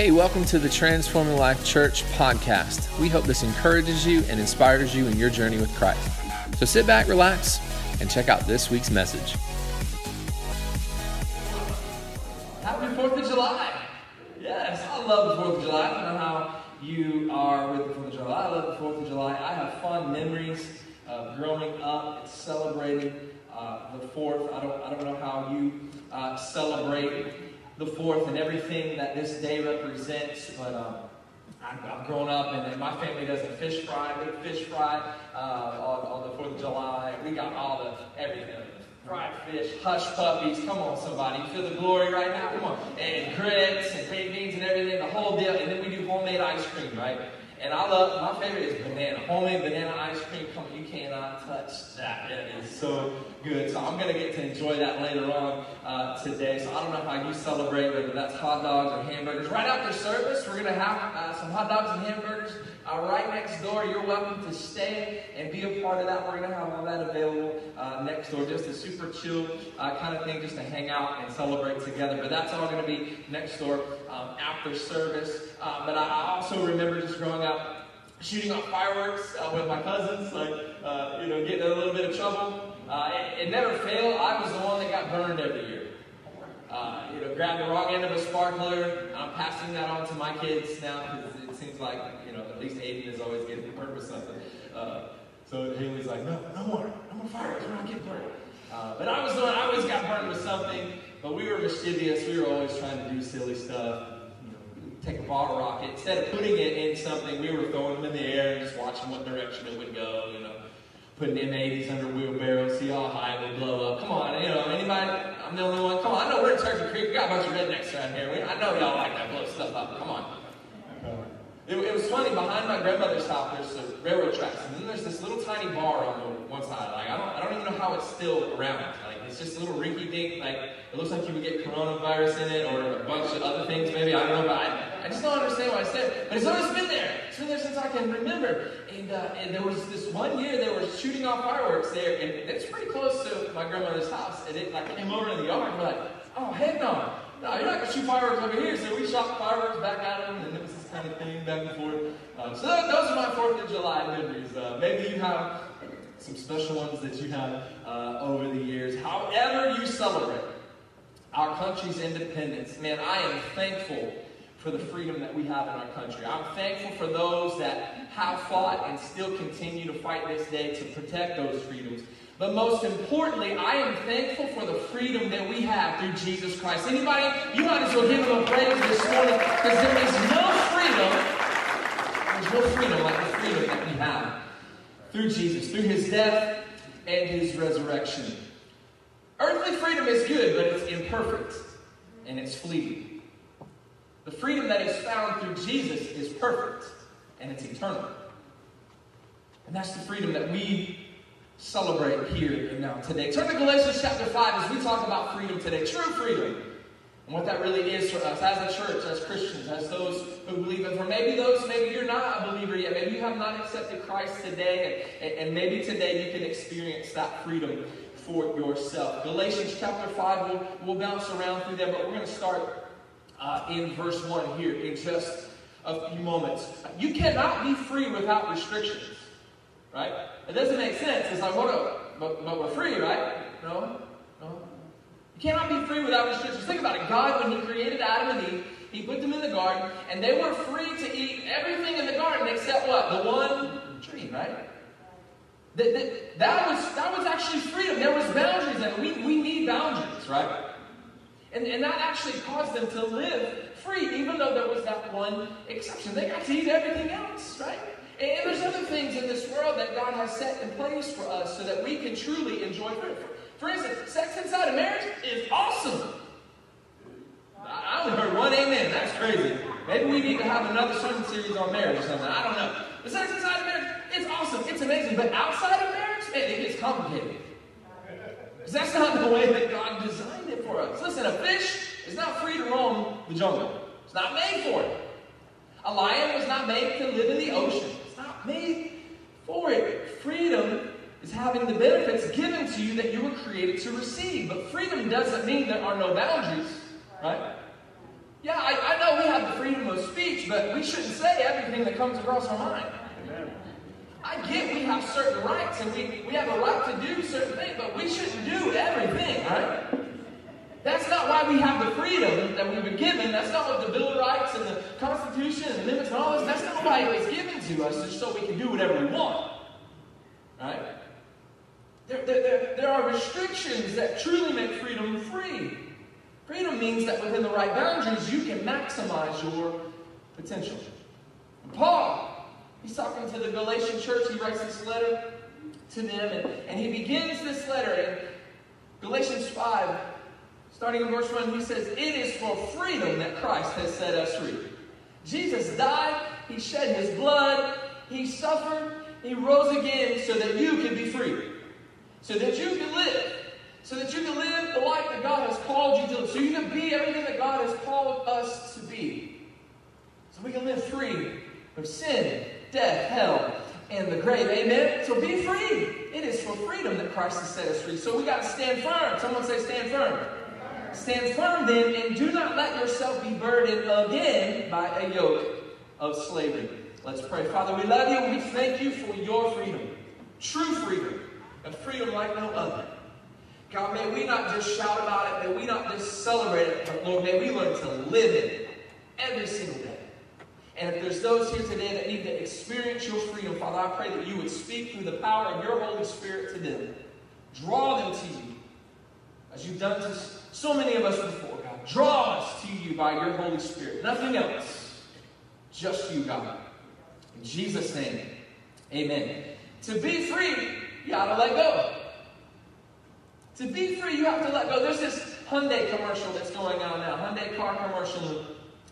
Hey, welcome to the Transforming Life Church podcast. We hope this encourages you and inspires you in your journey with Christ. So sit back, relax, and check out this week's message. Happy 4th of July! Yes, I love the 4th of July. I don't know how you are with the 4th of July. I love the 4th of July. I have fond memories of growing up and celebrating uh, the 4th. I don't, I don't know how you uh, celebrate the 4th and everything that this day represents, but um, I've, grown up and, my family does a fish fry, big fish fry uh, on, on the 4th of July. We got all the everything fried fish, hush puppies. Come on, somebody. You feel the glory right now? Come on. And grits and baked beans and everything, the whole deal. And then we do homemade ice cream, right? And I love, my favorite is banana. Homemade banana ice cream. Come on, you cannot touch that. It is so good. So I'm going to get to enjoy that later on uh, today. So I don't know how you celebrate, whether that's hot dogs or hamburgers. Right after service, we're going to have uh, some hot dogs and hamburgers uh, right next door. You're welcome to stay and be a part of that. We're going to have all that available uh, next door. Just a super chill uh, kind of thing, just to hang out and celebrate together. But that's all going to be next door um, after service. Uh, but I, also remember just growing up shooting off fireworks uh, with my cousins, like, uh, you know, getting in a little bit of trouble. Uh, it, it, never failed. I was the one that got burned every year. Uh, you know, grabbed the wrong end of a sparkler. I'm passing that on to my kids now because it seems like, you know, at least Aiden is always getting burned with something. So Haley's like, no, no more. No more fireworks. We're not getting burned. Uh, but I was the one, I always got burned with something. But we were mischievous. We were always trying to do silly stuff take a bottle rocket. Instead of putting it in something, we were throwing them in the air and just watching what direction it would go, you know. Putting M80s under wheelbarrows, see how high it would blow up. Come on, you know, anybody? I'm the only one. Come on, I know we're in Turkey Creek. We got a bunch of rednecks around here. We, I know y'all like that blow stuff up. Come on. It, it, was funny, behind my grandmother's house, there's the railroad tracks, and then there's this little tiny bar on the one side. Like, I don't, I don't even know how it's still around. It's just a little rinky dink, like, it looks like you would get coronavirus in it, or a bunch of other things, maybe, I don't know, but I, I just don't understand why it's there. But it's always been there. It's been there since I can remember. And, uh, and there was this one year they were shooting off fireworks there, and it's pretty close to my grandmother's house. And it like came over in the yard, and we're like, oh heck no. No, you're not gonna shoot fireworks over here. So we shot fireworks back at them, and it was this kind of thing back and forth. Um, so that, those are my Fourth of July memories. Uh, maybe you have some special ones that you have uh, over the years. However you celebrate our country's independence, man, I am thankful for the freedom that we have in our country. I'm thankful for those that have fought and still continue to fight this day to protect those freedoms. But most importantly, I am thankful for the freedom that we have through Jesus Christ. Anybody, you might as well give him a praise this morning because there is no freedom, there's no freedom like the freedom that we have through Jesus, through his death and his resurrection. Earthly freedom is good, but it's imperfect and it's fleeting. The freedom that is found through Jesus is perfect and it's eternal. And that's the freedom that we celebrate here and now today. Turn to Galatians chapter 5 as we talk about freedom today. True freedom. And what that really is for us as a church, as Christians, as those who believe. And for maybe those, maybe you're not a believer yet. Maybe you have not accepted Christ today. And, and maybe today you can experience that freedom for yourself. Galatians chapter 5, we'll, we'll bounce around through there, but we're going to start uh, in verse 1 here in just a few moments. You cannot be free without restrictions, right? It doesn't make sense. It's like, what? But, but we're free, right? No. Cannot be free without restrictions. Think about it. God, when He created Adam and Eve, He put them in the garden, and they were free to eat everything in the garden except what? The one tree, right? That, that, that, was, that was actually freedom. There was boundaries, and we, we need boundaries, right? And, and that actually caused them to live free, even though there was that one exception. They got to eat everything else, right? And, and there's other things in this world that God has set in place for us so that we can truly enjoy freedom. For, instance, sex inside of marriage is awesome. I only heard one amen. That's crazy. Maybe we need to have another sermon series on marriage or something. I don't know. But sex inside of marriage, it's awesome. It's amazing. But outside of marriage, man, it gets complicated. Because that's not the way that God designed it for us. Listen, a fish is not free to roam the jungle. It's not made for it. A lion was not made to live in the ocean. It's not made for it. Freedom is having the benefits given to you that you were created to receive. But freedom doesn't mean there are no boundaries, right? Yeah, I, I know we have the freedom of speech, but we shouldn't say everything that comes across our mind. I get we have certain rights and we, we have a right to do certain things, but we shouldn't do everything, right? That's not why we have the freedom that we were given. That's not what the Bill of Rights and the Constitution and limits and all this, that's not why it was given to us, just so we can do whatever we want. Right? There, there, there, are restrictions that truly make freedom free. Freedom means that within the right boundaries, you can maximize your potential. And Paul, he's talking to the Galatian church. He writes this letter to them, and, and he begins this letter in Galatians 5, starting in verse 1. He says, It is for freedom that Christ has set us free. Jesus died, he shed his blood, he suffered, he rose again so that you can be free, so that you can live so that you can live the life that God has called you to live, so you can be everything that God has called us to be. So we can live free from sin, death, hell, and the grave. Amen? So be free. It is for freedom that Christ has set us free. So we got to stand firm. Someone say, stand firm. Stand firm then, and do not let yourself be burdened again by a yoke of slavery. Let's pray. Father, we love you. We thank you for your freedom, true freedom, and freedom like no other. God, may we not just shout about it, may we not just celebrate it, but Lord, may we learn to live it every single day. And if there's those here today that need to experience your freedom, Father, I pray that you would speak through the power of your Holy Spirit to them. Draw them to you, as you've done to so many of us before, God. Draw us to you by your Holy Spirit. Nothing else. Just you, God. In Jesus' name, amen. To be free, you gotta let go. To be free, you have to let go. There's this Hyundai commercial that's going on now. Hyundai car commercial.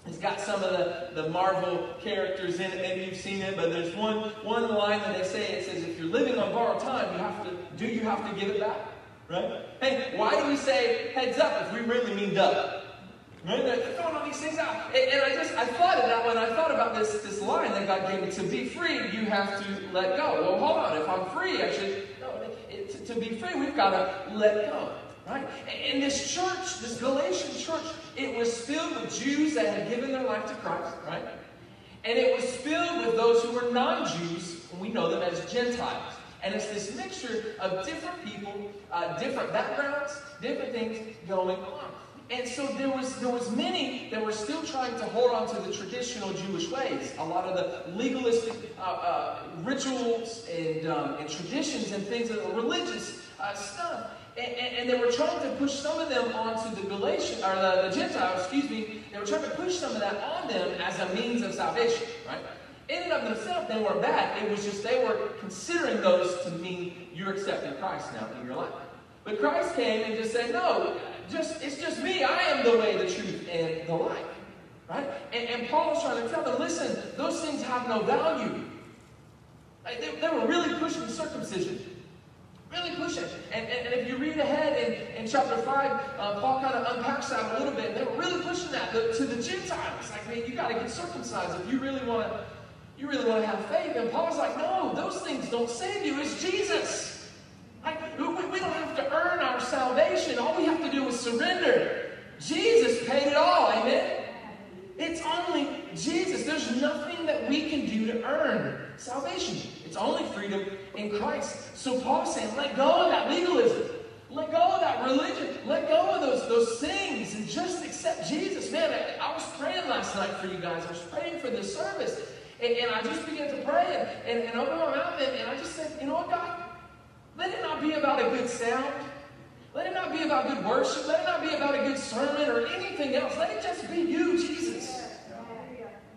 It's got some of the, the Marvel characters in it. Maybe you've seen it, but there's one, one line that they say, it says, if you're living on borrowed time, you have to, do you have to give it back? Right? Hey, why do we say heads up if we really mean duck? Right? They're throwing all these things out. And, and, I just, I thought of that when I thought about this, this line that God gave me. To be free, you have to let go. Well, hold on. If I'm free, I should to, to be free, we've got to let go. Right? In this church, this Galatian church, it was filled with Jews that had given their life to Christ, right? And it was filled with those who were non-Jews, and we know them as Gentiles. And it's this mixture of different people, uh, different backgrounds, different things going on. And so there was there was many that were still trying to hold on to the traditional Jewish ways. A lot of the legalistic uh, uh, rituals and, um, and traditions and things that were religious uh, stuff. And, and, and, they were trying to push some of them onto the Galatian or the, the Gentiles, excuse me. They were trying to push some of that on them as a means of salvation, right? In and of themselves, they weren't bad. It was just they were considering those to mean you're accepting Christ now in your life. But Christ came and just said, no, just it's just me. I am the way, the truth, and the life. Right? And, and Paul was trying to tell them, listen, those things have no value. Like they, they, were really pushing circumcision. Really pushing. And, and, and, if you read ahead in, in chapter 5, uh, Paul kind of unpacks that a little bit. They were really pushing that to, to the Gentiles. Like, man, you got to get circumcised if you really want to you really want to have faith. And Paul's like, no, those things don't save you. It's Jesus. Like, we, don't have to earn our salvation. All we have to do is surrender. Jesus paid it all. Amen? It's only Jesus. There's nothing that we can do to earn salvation. It's only freedom in Christ. So Paul's saying, let go of that legalism. Let go of that religion. Let go of those, those things and just accept Jesus. Man, I, I was praying last night for you guys. I was praying for this service. And, and I just began to pray and, and, and open my mouth and, and I just said, you know what, God? Let it not be about a good sound. Let it not be about good worship. Let it not be about a good sermon or anything else. Let it just be you, Jesus.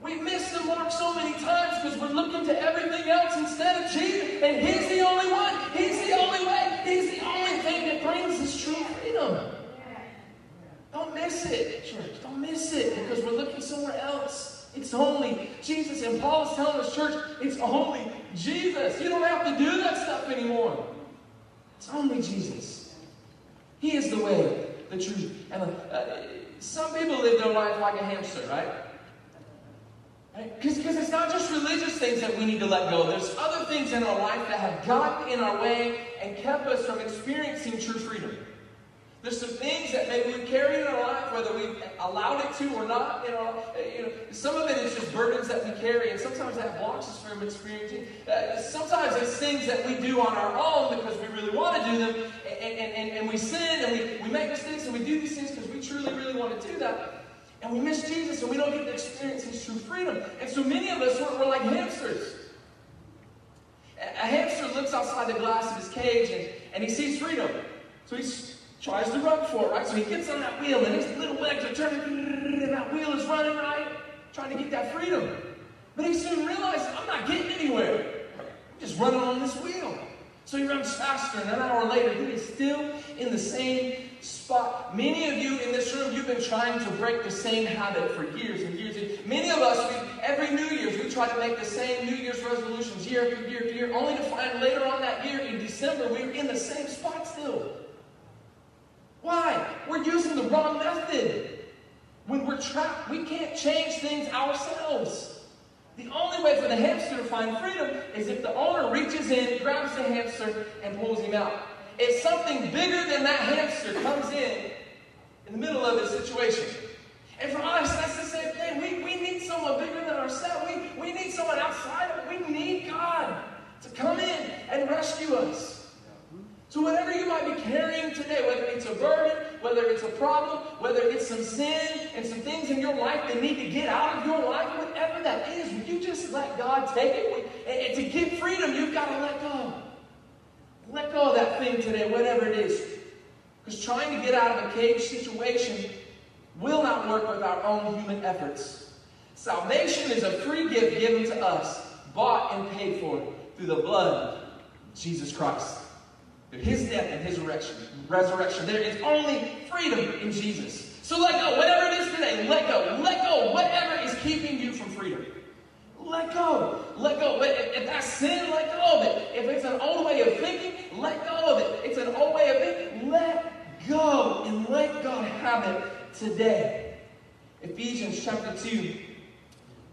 We miss the mark so many times because we're looking to everything else instead of Jesus. And He's the only one. He's the only way. He's the only thing that brings us true freedom. Don't miss it, church. Don't miss it because we're looking somewhere else. It's only Jesus. And Paul is telling us, church, it's only Jesus. You don't have to do that stuff anymore. It's only Jesus. He is the way, the truth, and uh, some people live their life like a hamster, right? Because right? it's not just religious things that we need to let go. There's other things in our life that have gotten in our way and kept us from experiencing true freedom. There's some things that maybe we carry in our life, whether we've allowed it to or not. You know, you know, some of it is just burdens that we carry, and sometimes that blocks us from experiencing. Uh, sometimes it's things that we do on our own because we really want to do them, and, and, and, and we sin and we, we make mistakes and we do these things because we truly, really want to do that. And we miss Jesus and we don't get to experience His true freedom. And so many of us, we're, we're like hamsters. A, a hamster looks outside the glass of his cage and, and he sees freedom. So he's tries to run for it, right? So he gets on that wheel and his little legs are turning, and that wheel is running, right? Trying to get that freedom. But he soon realizes, I'm not getting anywhere. I'm just running on this wheel. So he runs faster, and an hour later, he is still in the same spot. Many of you in this room, you've been trying to break the same habit for years and years. And Many of us, we, every New Year's, we try to make the same New Year's resolutions year after year after year, only to find later on that year in December, we're in the same spot still. Why? We're using the wrong method. When we're trapped, we can't change things ourselves. The only way for the hamster to find freedom is if the owner reaches in, grabs the hamster, and pulls him out. If something bigger than that hamster comes in in the middle of the situation. And for us, that's the same thing. We, we need someone bigger than ourselves. We, we need someone outside of it. We need God to come in and rescue us. So, whatever you might be carrying today, whether it's a burden, whether it's a problem, whether it's some sin and some things in your life that need to get out of your life, whatever that is, you just let God take it? And to get freedom, you've got to let go. Let go of that thing today, whatever it is. Because trying to get out of a cage situation will not work with our own human efforts. Salvation is a free gift given to us, bought and paid for through the blood of Jesus Christ. His death and his resurrection, resurrection, there is only freedom in Jesus. So let go. Whatever it is today, let go. Let go. Whatever is keeping you from freedom. Let go. Let go. If, if that's sin, let go of it. If it's an old way of thinking, let go of it. It's an old way of thinking, let go and let God have it today. Ephesians chapter 2,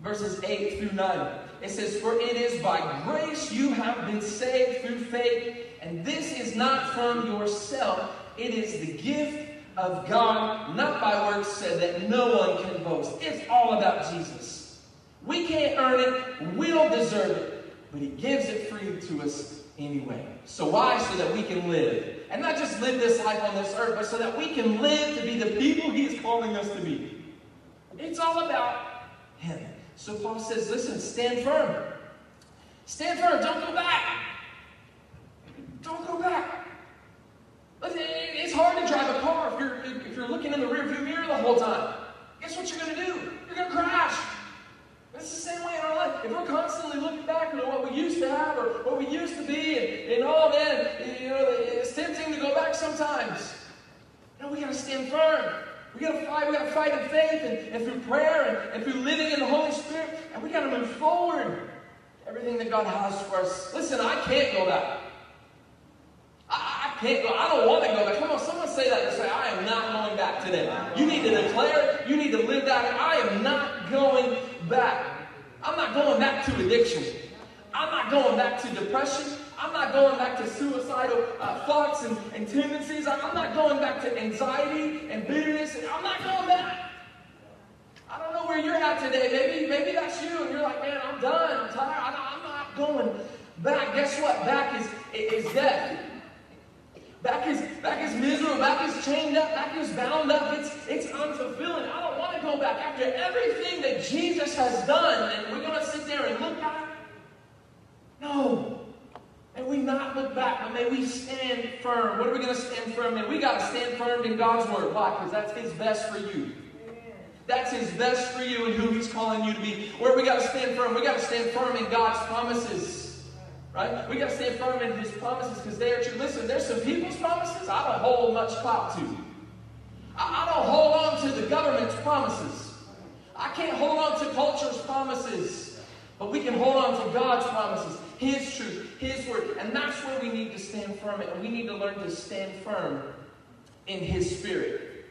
verses 8 through 9. It says, For it is by grace you have been saved through faith and this is not from yourself, it is the gift of God, not by works, so that no one can boast. It's all about Jesus. We can't earn it, we don't deserve it, but He gives it free to us anyway. So why? So that we can live. And not just live this life on this earth, but so that we can live to be the people He is calling us to be. It's all about Him. So Paul says, listen, stand firm. Stand firm, don't go back. Don't go back. It's hard to drive a car if you're, if you're looking in the rearview mirror the whole time. Guess what you're going to do? You're going to crash. It's the same way in our life. If we're constantly looking back at what we used to have or what we used to be, and, and oh man, you know, it's tempting to go back sometimes. Know, we got to stand firm. We got to fight. We got to fight in faith and, and through prayer and, and through living in the Holy Spirit, and we got to move forward. Everything that God has for us. Listen, I can't go back. I, I can't go. I don't want to go back. Come on, someone say that and say, I am not going back today. You need to declare You need to live that. I am not going back. I'm not going back to addiction. I'm not going back to depression. I'm not going back to suicidal uh, thoughts and, and tendencies. I'm not going back to anxiety and bitterness. I'm not going back. I don't know where you're at today. Maybe, maybe that's you, and you're like, man, I'm done. I'm tired. I'm not going back. Guess what? Back is, is death. Back is, back is miserable. Back is chained up. Back is bound up. It's, it's unfulfilling. I don't want to go back after everything that Jesus has done. And we're going to sit there and look back. No. And we not look back, but may we stand firm. What are we going to stand firm in? We got to stand firm in God's word. Why? Because that's His best for you. That's His best for you and who He's calling you to be. Where we got to stand firm? We got to stand firm in God's promises. Right? We got to stand firm in his promises because they are true. Listen, there's some people's promises I don't hold much clout to. I, I don't hold on to the government's promises. I can't hold on to culture's promises. But we can hold on to God's promises, His truth, His word. And that's where we need to stand firm. And we need to learn to stand firm in His Spirit.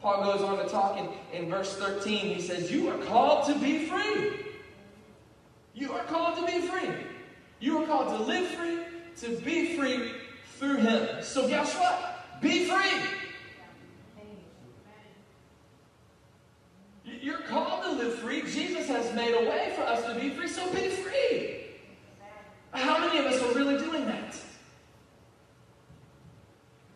Paul goes on to talk in, in verse 13. He says, You are called to be free. You are called to be free. You are called to live free, to be free through Him. So guess what? Be free. You're called to live free. Jesus has made a way for us to be free, so be free. How many of us are really doing that?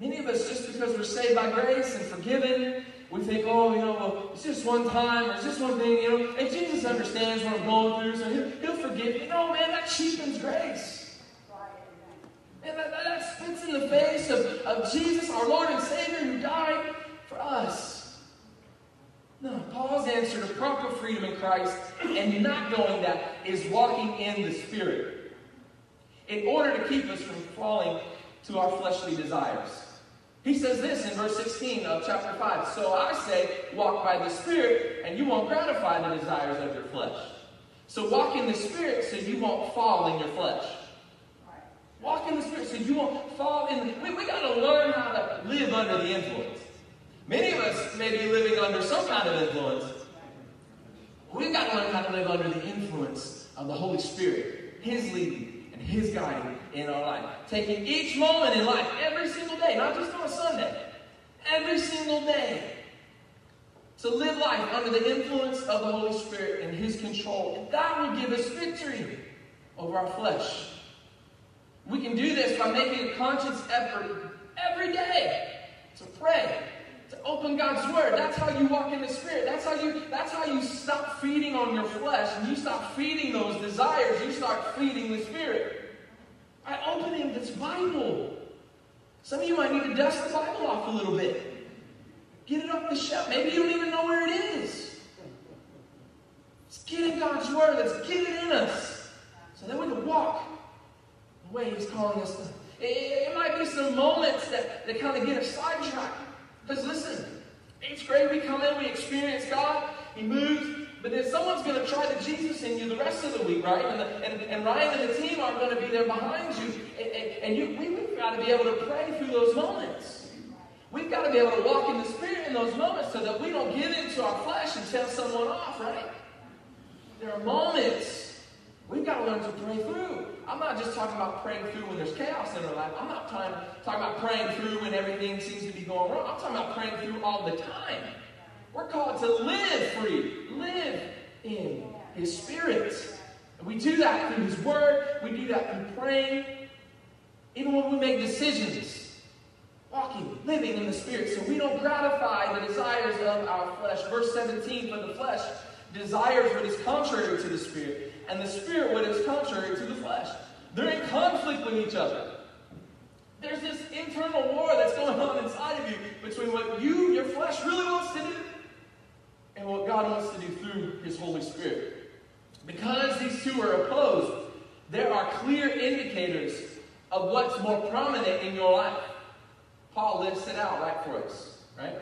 Many of us, just because we're saved by grace and forgiven, we think, oh, you know, well, it's just one time or it's just one thing, you know, and Jesus understands what I'm going through, so he'll, he'll forgive me. No, man, that cheapens grace. That, that, that spits in the face of, of Jesus, our Lord and Savior, who died for us. No, Paul's answer to proper freedom in Christ and not knowing that is walking in the Spirit in order to keep us from falling to our fleshly desires. He says this in verse 16 of chapter 5 So I say, walk by the Spirit, and you won't gratify the desires of your flesh. So walk in the Spirit so you won't fall in your flesh. Walk in the Spirit so you won't fall in. The, we we got to learn how to live under the influence. Many of us may be living under some kind of influence. We've got to learn how to live under the influence of the Holy Spirit, His leading and His guiding in our life. Taking each moment in life, every single day, not just on every single day, to live life under the influence of the Holy Spirit and His control. And that will give us victory over our flesh. We can do this by making a conscious effort every day to pray, to open God's Word. That's how you walk in the Spirit. That's how you, that's how you stop feeding on your flesh and you stop feeding those desires. You start feeding the Spirit. By opening this Bible. Some of you might need to dust the Bible off a little bit. Get it off the shelf. Maybe you don't even know where it is. Let's get in God's Word. Let's get it in us. So that we can walk the way He's calling us to. It, might be some moments that, that kind of get us sidetracked. Because listen, each grade we come in, we experience God, He moves, but then someone's going to try the Jesus in you the rest of the week, right? And, the, and, and Ryan and the team aren't going to be there behind you. And, and, and you, we, got to be able to pray through those moments. We've got to be able to walk in the Spirit in those moments so that we don't give into our flesh and tell someone off, right? There are moments we've got to learn to pray through. I'm not just talking about praying through when there's chaos in our life. I'm not trying, talking about praying through when everything seems to be going wrong. I'm talking about praying through all the time. We're called to live free, live in His Spirit. And we do that through His Word, we do that through praying. Even when we make decisions, walking, living in the Spirit, so we don't gratify the desires of our flesh. Verse 17 For the flesh desires what is contrary to the Spirit, and the Spirit what is contrary to the flesh. They're in conflict with each other. There's this internal war that's going on inside of you between what you, your flesh, really wants to do and what God wants to do through His Holy Spirit. Because these two are opposed, there are clear indicators of what's more prominent in your life. Paul lists it out right for us, right?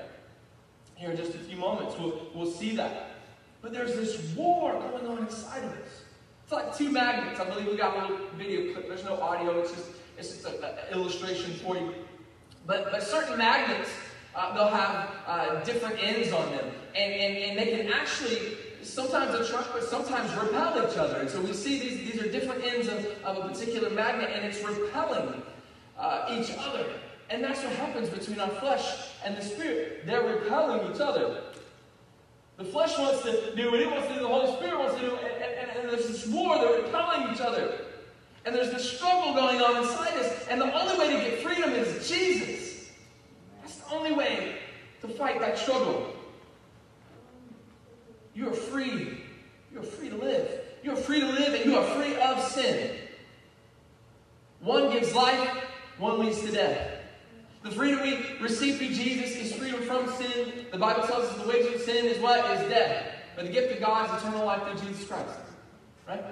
Here in just a few moments, we'll, we'll see that. But there's this war going on inside of us. It's like two magnets. I believe we got little video clip. There's no audio. It's just it's just an illustration for you. But but certain magnets, uh, they'll have uh, different ends on them, and, and and they can actually sometimes attract, but sometimes repel each other. And so we see these these are different ends of, of a particular magnet, and it's repelling uh, each other. And that's what happens between our flesh and the spirit. They're repelling each other. The flesh wants to do what it wants to do, the Holy Spirit wants to do, and, and, and there's this war, they're repelling each other. And there's this struggle going on inside us, and the only way to get freedom is Jesus. That's the only way to fight that struggle. You are free. You are free to live. You are free to live, and you are free of sin. One gives life, one leads to death. The freedom we receive through Jesus is freedom from sin. The Bible tells us the wages of sin is what? Is death. But the gift of God is eternal life through Jesus Christ. Right?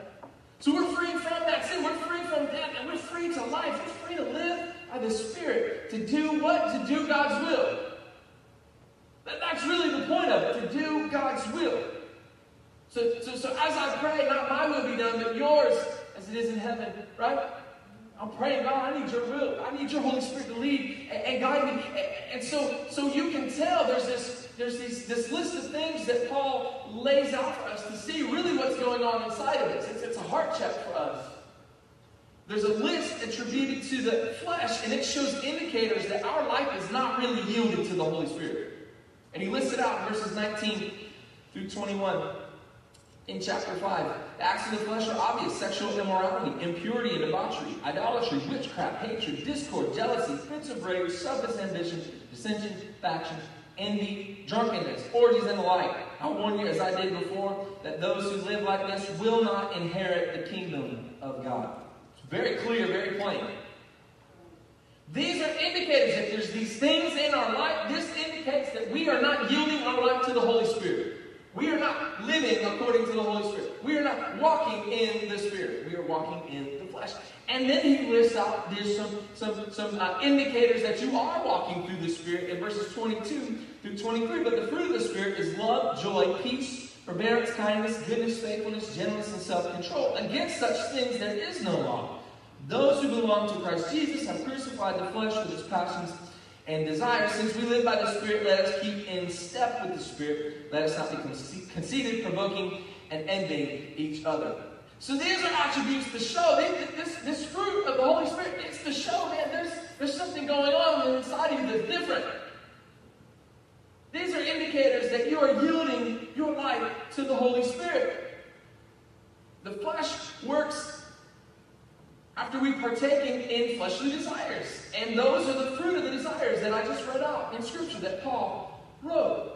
So we're free from that sin. We're free from death. And we're free to life. We're free to live by the Spirit. To do what? To do God's will. That's really the point of it. To do God's will. So, so, so as I pray, not my will be done, but yours as it is in heaven. Right? I'm praying, God, I need your will. I need your Holy Spirit to lead and, and guide me. And, and, so, so you can tell there's this, there's these, this list of things that Paul lays out for us to see really what's going on inside of us. It's, it's a heart check for us. there's a list attributed to the flesh, and it shows indicators that our life is not really yielded to the Holy Spirit. And he lists it out verses 19 through 21 in chapter 5. The acts of the flesh are obvious sexual immorality, impurity and debauchery, idolatry, witchcraft, hatred, discord, jealousy, fits of rage, selfish ambition, dissension, faction, envy, drunkenness, orgies, and the like. I warn you, as I did before, that those who live like this will not inherit the kingdom of God. It's very clear, very plain. These are indicators that there's these things in our life. This indicates that we are not yielding our life to the Holy Spirit. We are not living according to the Holy Spirit. We are not walking in the Spirit. We are walking in the flesh. And then he lists out there's some some some uh, indicators that you are walking through the Spirit in verses 22 through 23. But the fruit of the Spirit is love, joy, peace, forbearance, kindness, goodness, faithfulness, gentleness, and self-control. Against such things there is no law. Those who belong to Christ Jesus have crucified the flesh with its passions and desires. Since we live by the Spirit, let us keep in step with the Spirit. Let us not be conceited, provoking, and envying each other. So these are attributes to show this, this fruit of the Holy Spirit. It's to show, man, there's, there's something going on inside of you that's different. These are indicators that you are yielding your life to the Holy Spirit. The flesh works after we partaking in fleshly desires. And those are the fruit of the desires that I just read out in Scripture that Paul wrote.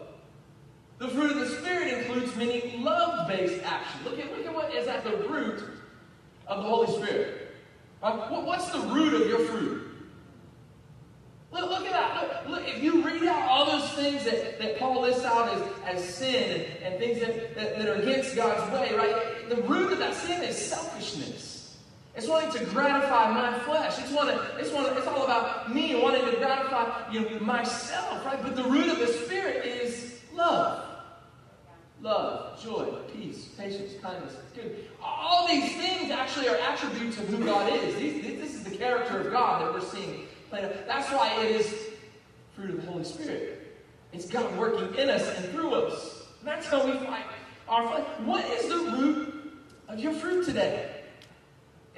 The fruit of the Spirit includes many love-based actions. Look at, look at what is at the root of the Holy Spirit. What's the root of your fruit? Look, look at that. Look, look, if you read out all those things that, that Paul lists out as, as sin and, and things that, that, that are against God's way, right? The root of that sin is selfishness. It's wanting to gratify my flesh. It's wanting, it's wanting, it's all about me wanting to gratify you know, myself, right? But the root of the Spirit is love. Love, joy, peace, patience, kindness, good. All these things actually are attributes of who God is. These, this is the character of God that we're seeing That's why it is fruit of the Holy Spirit. It's God working in us and through us. And that's how we fight our fight. What is the root of your fruit today?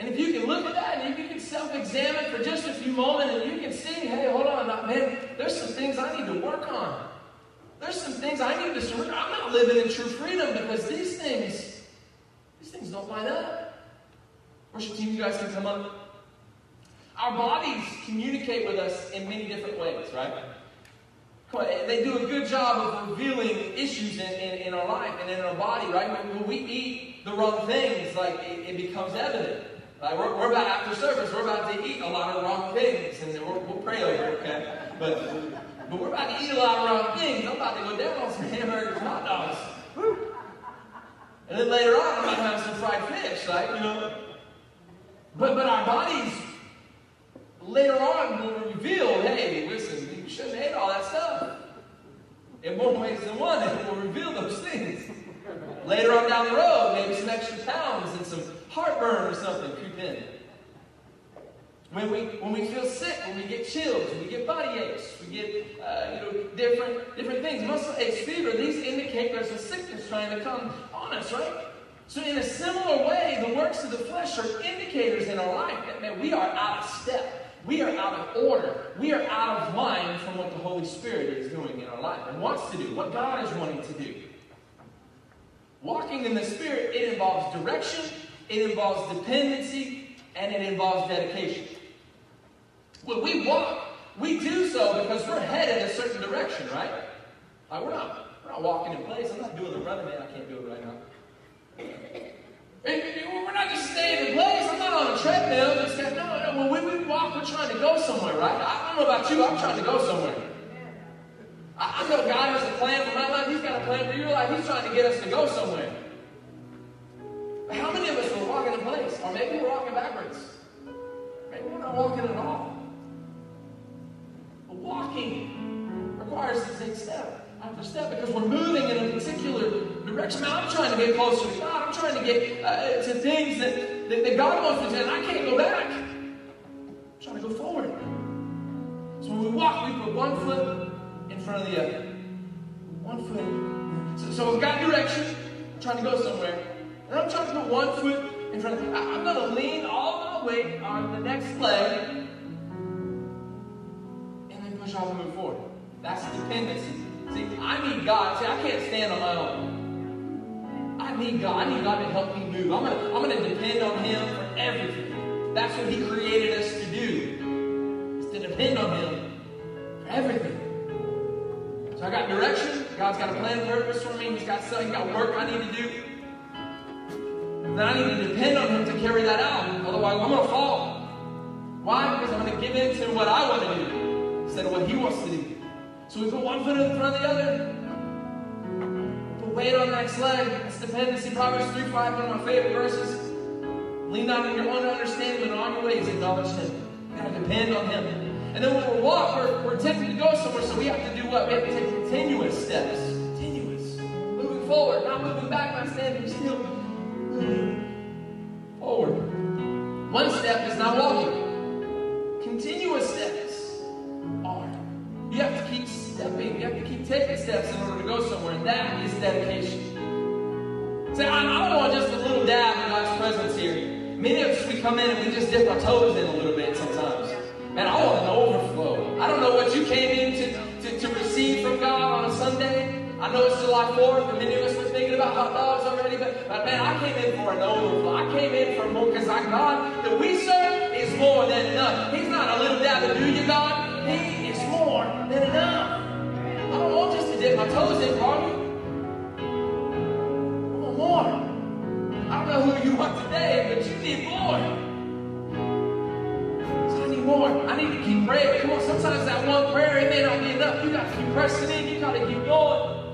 And if you can look at that and if you can self-examine for just a few moments and you can see, hey, hold on, man, there's some things I need to work on. There's some things I need to surrender. I'm not living in true freedom because these things, these things don't line up. Worship team, you guys can come up. Our bodies communicate with us in many different ways, right? They do a good job of revealing issues in, in, in our life and in our body, right? When, when we eat the wrong things, like it, it becomes evident. Like we're, we're about after service, we're about to eat a lot of wrong things, and we will pray over it, okay? But but we're about to eat a lot of wrong things. I'm about to go down on some hamburgers and hot dogs. And then later on, about to have some fried fish, right? You know. But but our bodies later on will reveal, hey, listen, you shouldn't ate all that stuff. In more ways than one, it will reveal those things. Later on down the road, maybe some extra pounds and some heartburn or something creep in. When we, when we feel sick, when we get chills, when we get body aches, we get uh, you know, different, different things, muscle aches, fever, these indicate there's a sickness trying to come on us, right? So in a similar way, the works of the flesh are indicators in our life that man, we are out of step. We are out of order. We are out of line from what the Holy Spirit is doing in our life and wants to do, what God is wanting to do. Walking in the Spirit, it involves direction, it involves dependency, and it involves dedication. When we walk, we do so because we're headed a certain direction, right? Like we're not, we're not walking in place. I'm not doing the running man. I can't do it right now. We're not just staying in place. I'm not on a treadmill. Just no, no. When we walk, we're trying to go somewhere, right? I don't know about you. I'm trying to go somewhere. I know God has a plan for my life. He's got a plan for your life. He's trying to get us to go somewhere. How many of us are walking in place? Or maybe we're walking backwards. Maybe we're not walking at all. But walking requires to take step after step because we're moving in a particular direction. Now, I'm trying to get closer to God. I'm trying to get uh, to things that, that, that, God wants me to, and I can't go back. I'm trying to go forward. So when we walk, we put one foot in front of the other. One foot. So, so we've got direction. Trying to go somewhere. And I'm trying to put one foot in front of the other. I'm going to lean all my weight on the next leg and then push off and move forward. That's dependency. See, I need God. See, I can't stand own. I need God. I need God to help me move. I'm gonna, I'm gonna depend on Him for everything. That's what He created us to do. Is to depend on Him for everything. So I got direction. God's got a plan purpose for me. He's got something, He's got work I need to do. Then I need to depend on Him to carry that out. Otherwise, I'm gonna fall. Why? Because I'm gonna give in to what I want to do instead of what He wants to do. So we put one foot in front of the other. Put weight on the next leg. It's dependency. Proverbs 3 5, one of my favorite verses. Lean not on your own understanding, but all your ways acknowledge Him. You gotta depend on Him. And then when we walk, we're, we're tempted to go somewhere, so we have to do what? We have to take continuous steps. Continuous. Moving forward, not moving back, not standing still. Forward. One step is not walking. Continuous steps are. You have to keep stepping. You have to keep taking steps in order to go somewhere, and that is dedication. Say, I, don't want just a little dab of God's presence here. Many of us, we come in and we just dip our toes in a little bit sometimes. Man, I want an overflow. I don't know what you came in to, to, to receive from God on a Sunday. I know it's July 4th, and many of us thinking about hot dogs already, but, but man, I came in for an overflow. I came in for more because our God that we serve is more than enough. He's not a little dab of do you, God. He is more than enough. I don't want just to dip my toes in, Carly. I want more. I don't know who you are today, but you need more. I need more. I need to keep praying. Come on, sometimes that one prayer, it may not be enough. You got to keep pressing in. You got to keep going.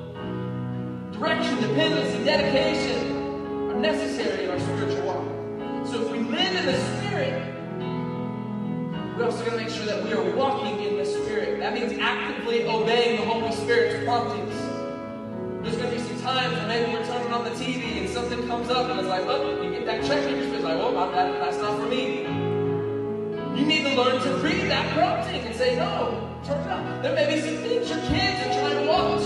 Direction, dependency, dedication are necessary in our spiritual walk. So if we live in the Spirit, we also got to make sure that we are walking in the Spirit. That means actively obeying the Holy Spirit's promptings. There's going to be some times when maybe we're turning on the TV and something comes up and it's like, oh, you get that check and you're just like, oh, well, that, that's not for me. You need to learn to read that prompting and say, no, turn it up. There may be some things your kids are trying to watch.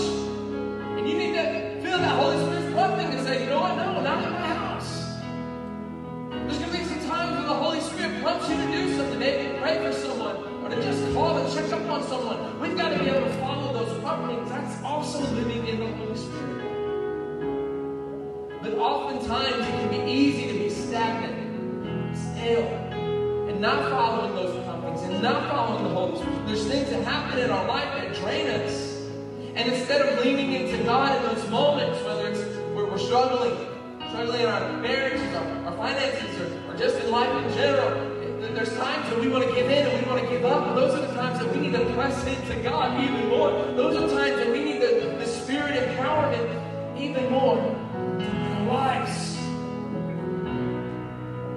And you need to feel that Holy Spirit's prompting and say, you know what, no, not in my house. There's going to be some times when the Holy Spirit prompts you to do something, maybe pray for someone, or to just call and check up on someone. We've got to be able to follow those promptings. That's also living in the Holy Spirit. But oftentimes it can be easy to be stagnant, stale, and not following those promptings and not following the Holy Spirit. There's things that happen in our life that drain us. And instead of leaning into God in those moments, whether it's where we're struggling, struggling in our marriages, our, our finances, or, or just in life in general, there's times that we want to give in and we want to give up. And those are the times that we need to press into God even more. Those are times that we need the, the Spirit empowerment even more in our lives.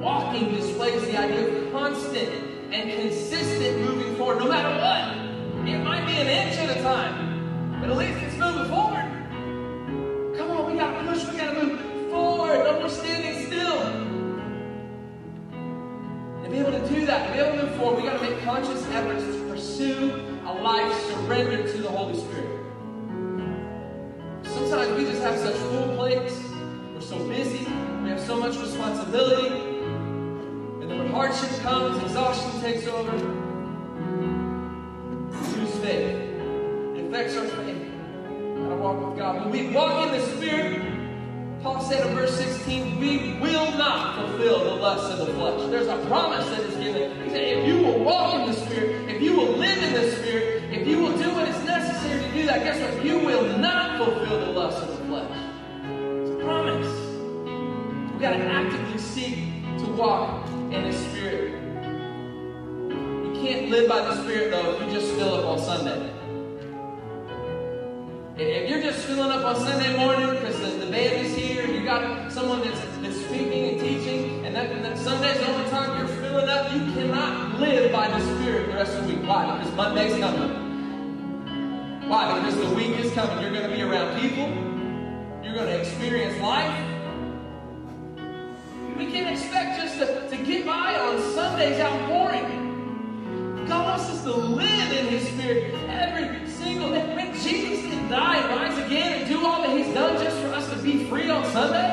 Walking displays the idea of constant and consistent moving forward, no matter what. It might be an inch at a time, but at least it's moving forward. Come on, we gotta push, we gotta move forward. No more standing still. To be able to do that, to be able to move forward, we gotta make conscious efforts to pursue a life surrendered to the Holy Spirit. Sometimes we just have such full plates. We're so busy. We have so much responsibility. And then when hardship comes, exhaustion takes over. We lose faith. It affects our faith. Walk with God. When we walk in the Spirit, Paul said in verse 16, we will not fulfill the lusts of the flesh. There's a promise that is given. He said, if you will walk in the Spirit, if you will live in the Spirit, if you will do what is necessary to do that, guess what? You will not fulfill the lusts of the flesh. It's a promise. We got to actively seek to walk in the Spirit. You can't live by the Spirit, though, if you just fill up on Sunday. If you're just filling up on Sunday morning because the, the band is here, and you got someone that's, that's speaking and teaching, and that, that Sunday's the only time you're filling up, you cannot live by the Spirit the rest of the week. Why? Because Monday's coming. Why? Because the week is coming. You're going to be around people. You're going to experience life. We can't expect just to, to get by on Sundays outpouring. God wants us to live in His Spirit every single day. I Jesus die and rise again and do all that He's done just for us to be free on Sunday.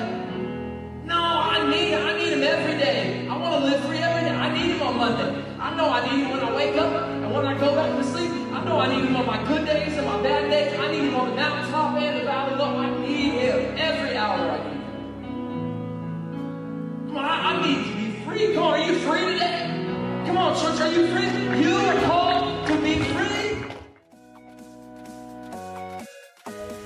No, I need I need Him every day. I want to live free every day. I need him on Monday. I know I need Him when I wake up and when I go back to sleep. I know I need Him on my good days and my bad days. I need Him on the mountaintop and the valley low. I need Him every hour I need Him. Come on, I, I need to be free. Come on, are you free today? Come on, church, are you free? You are called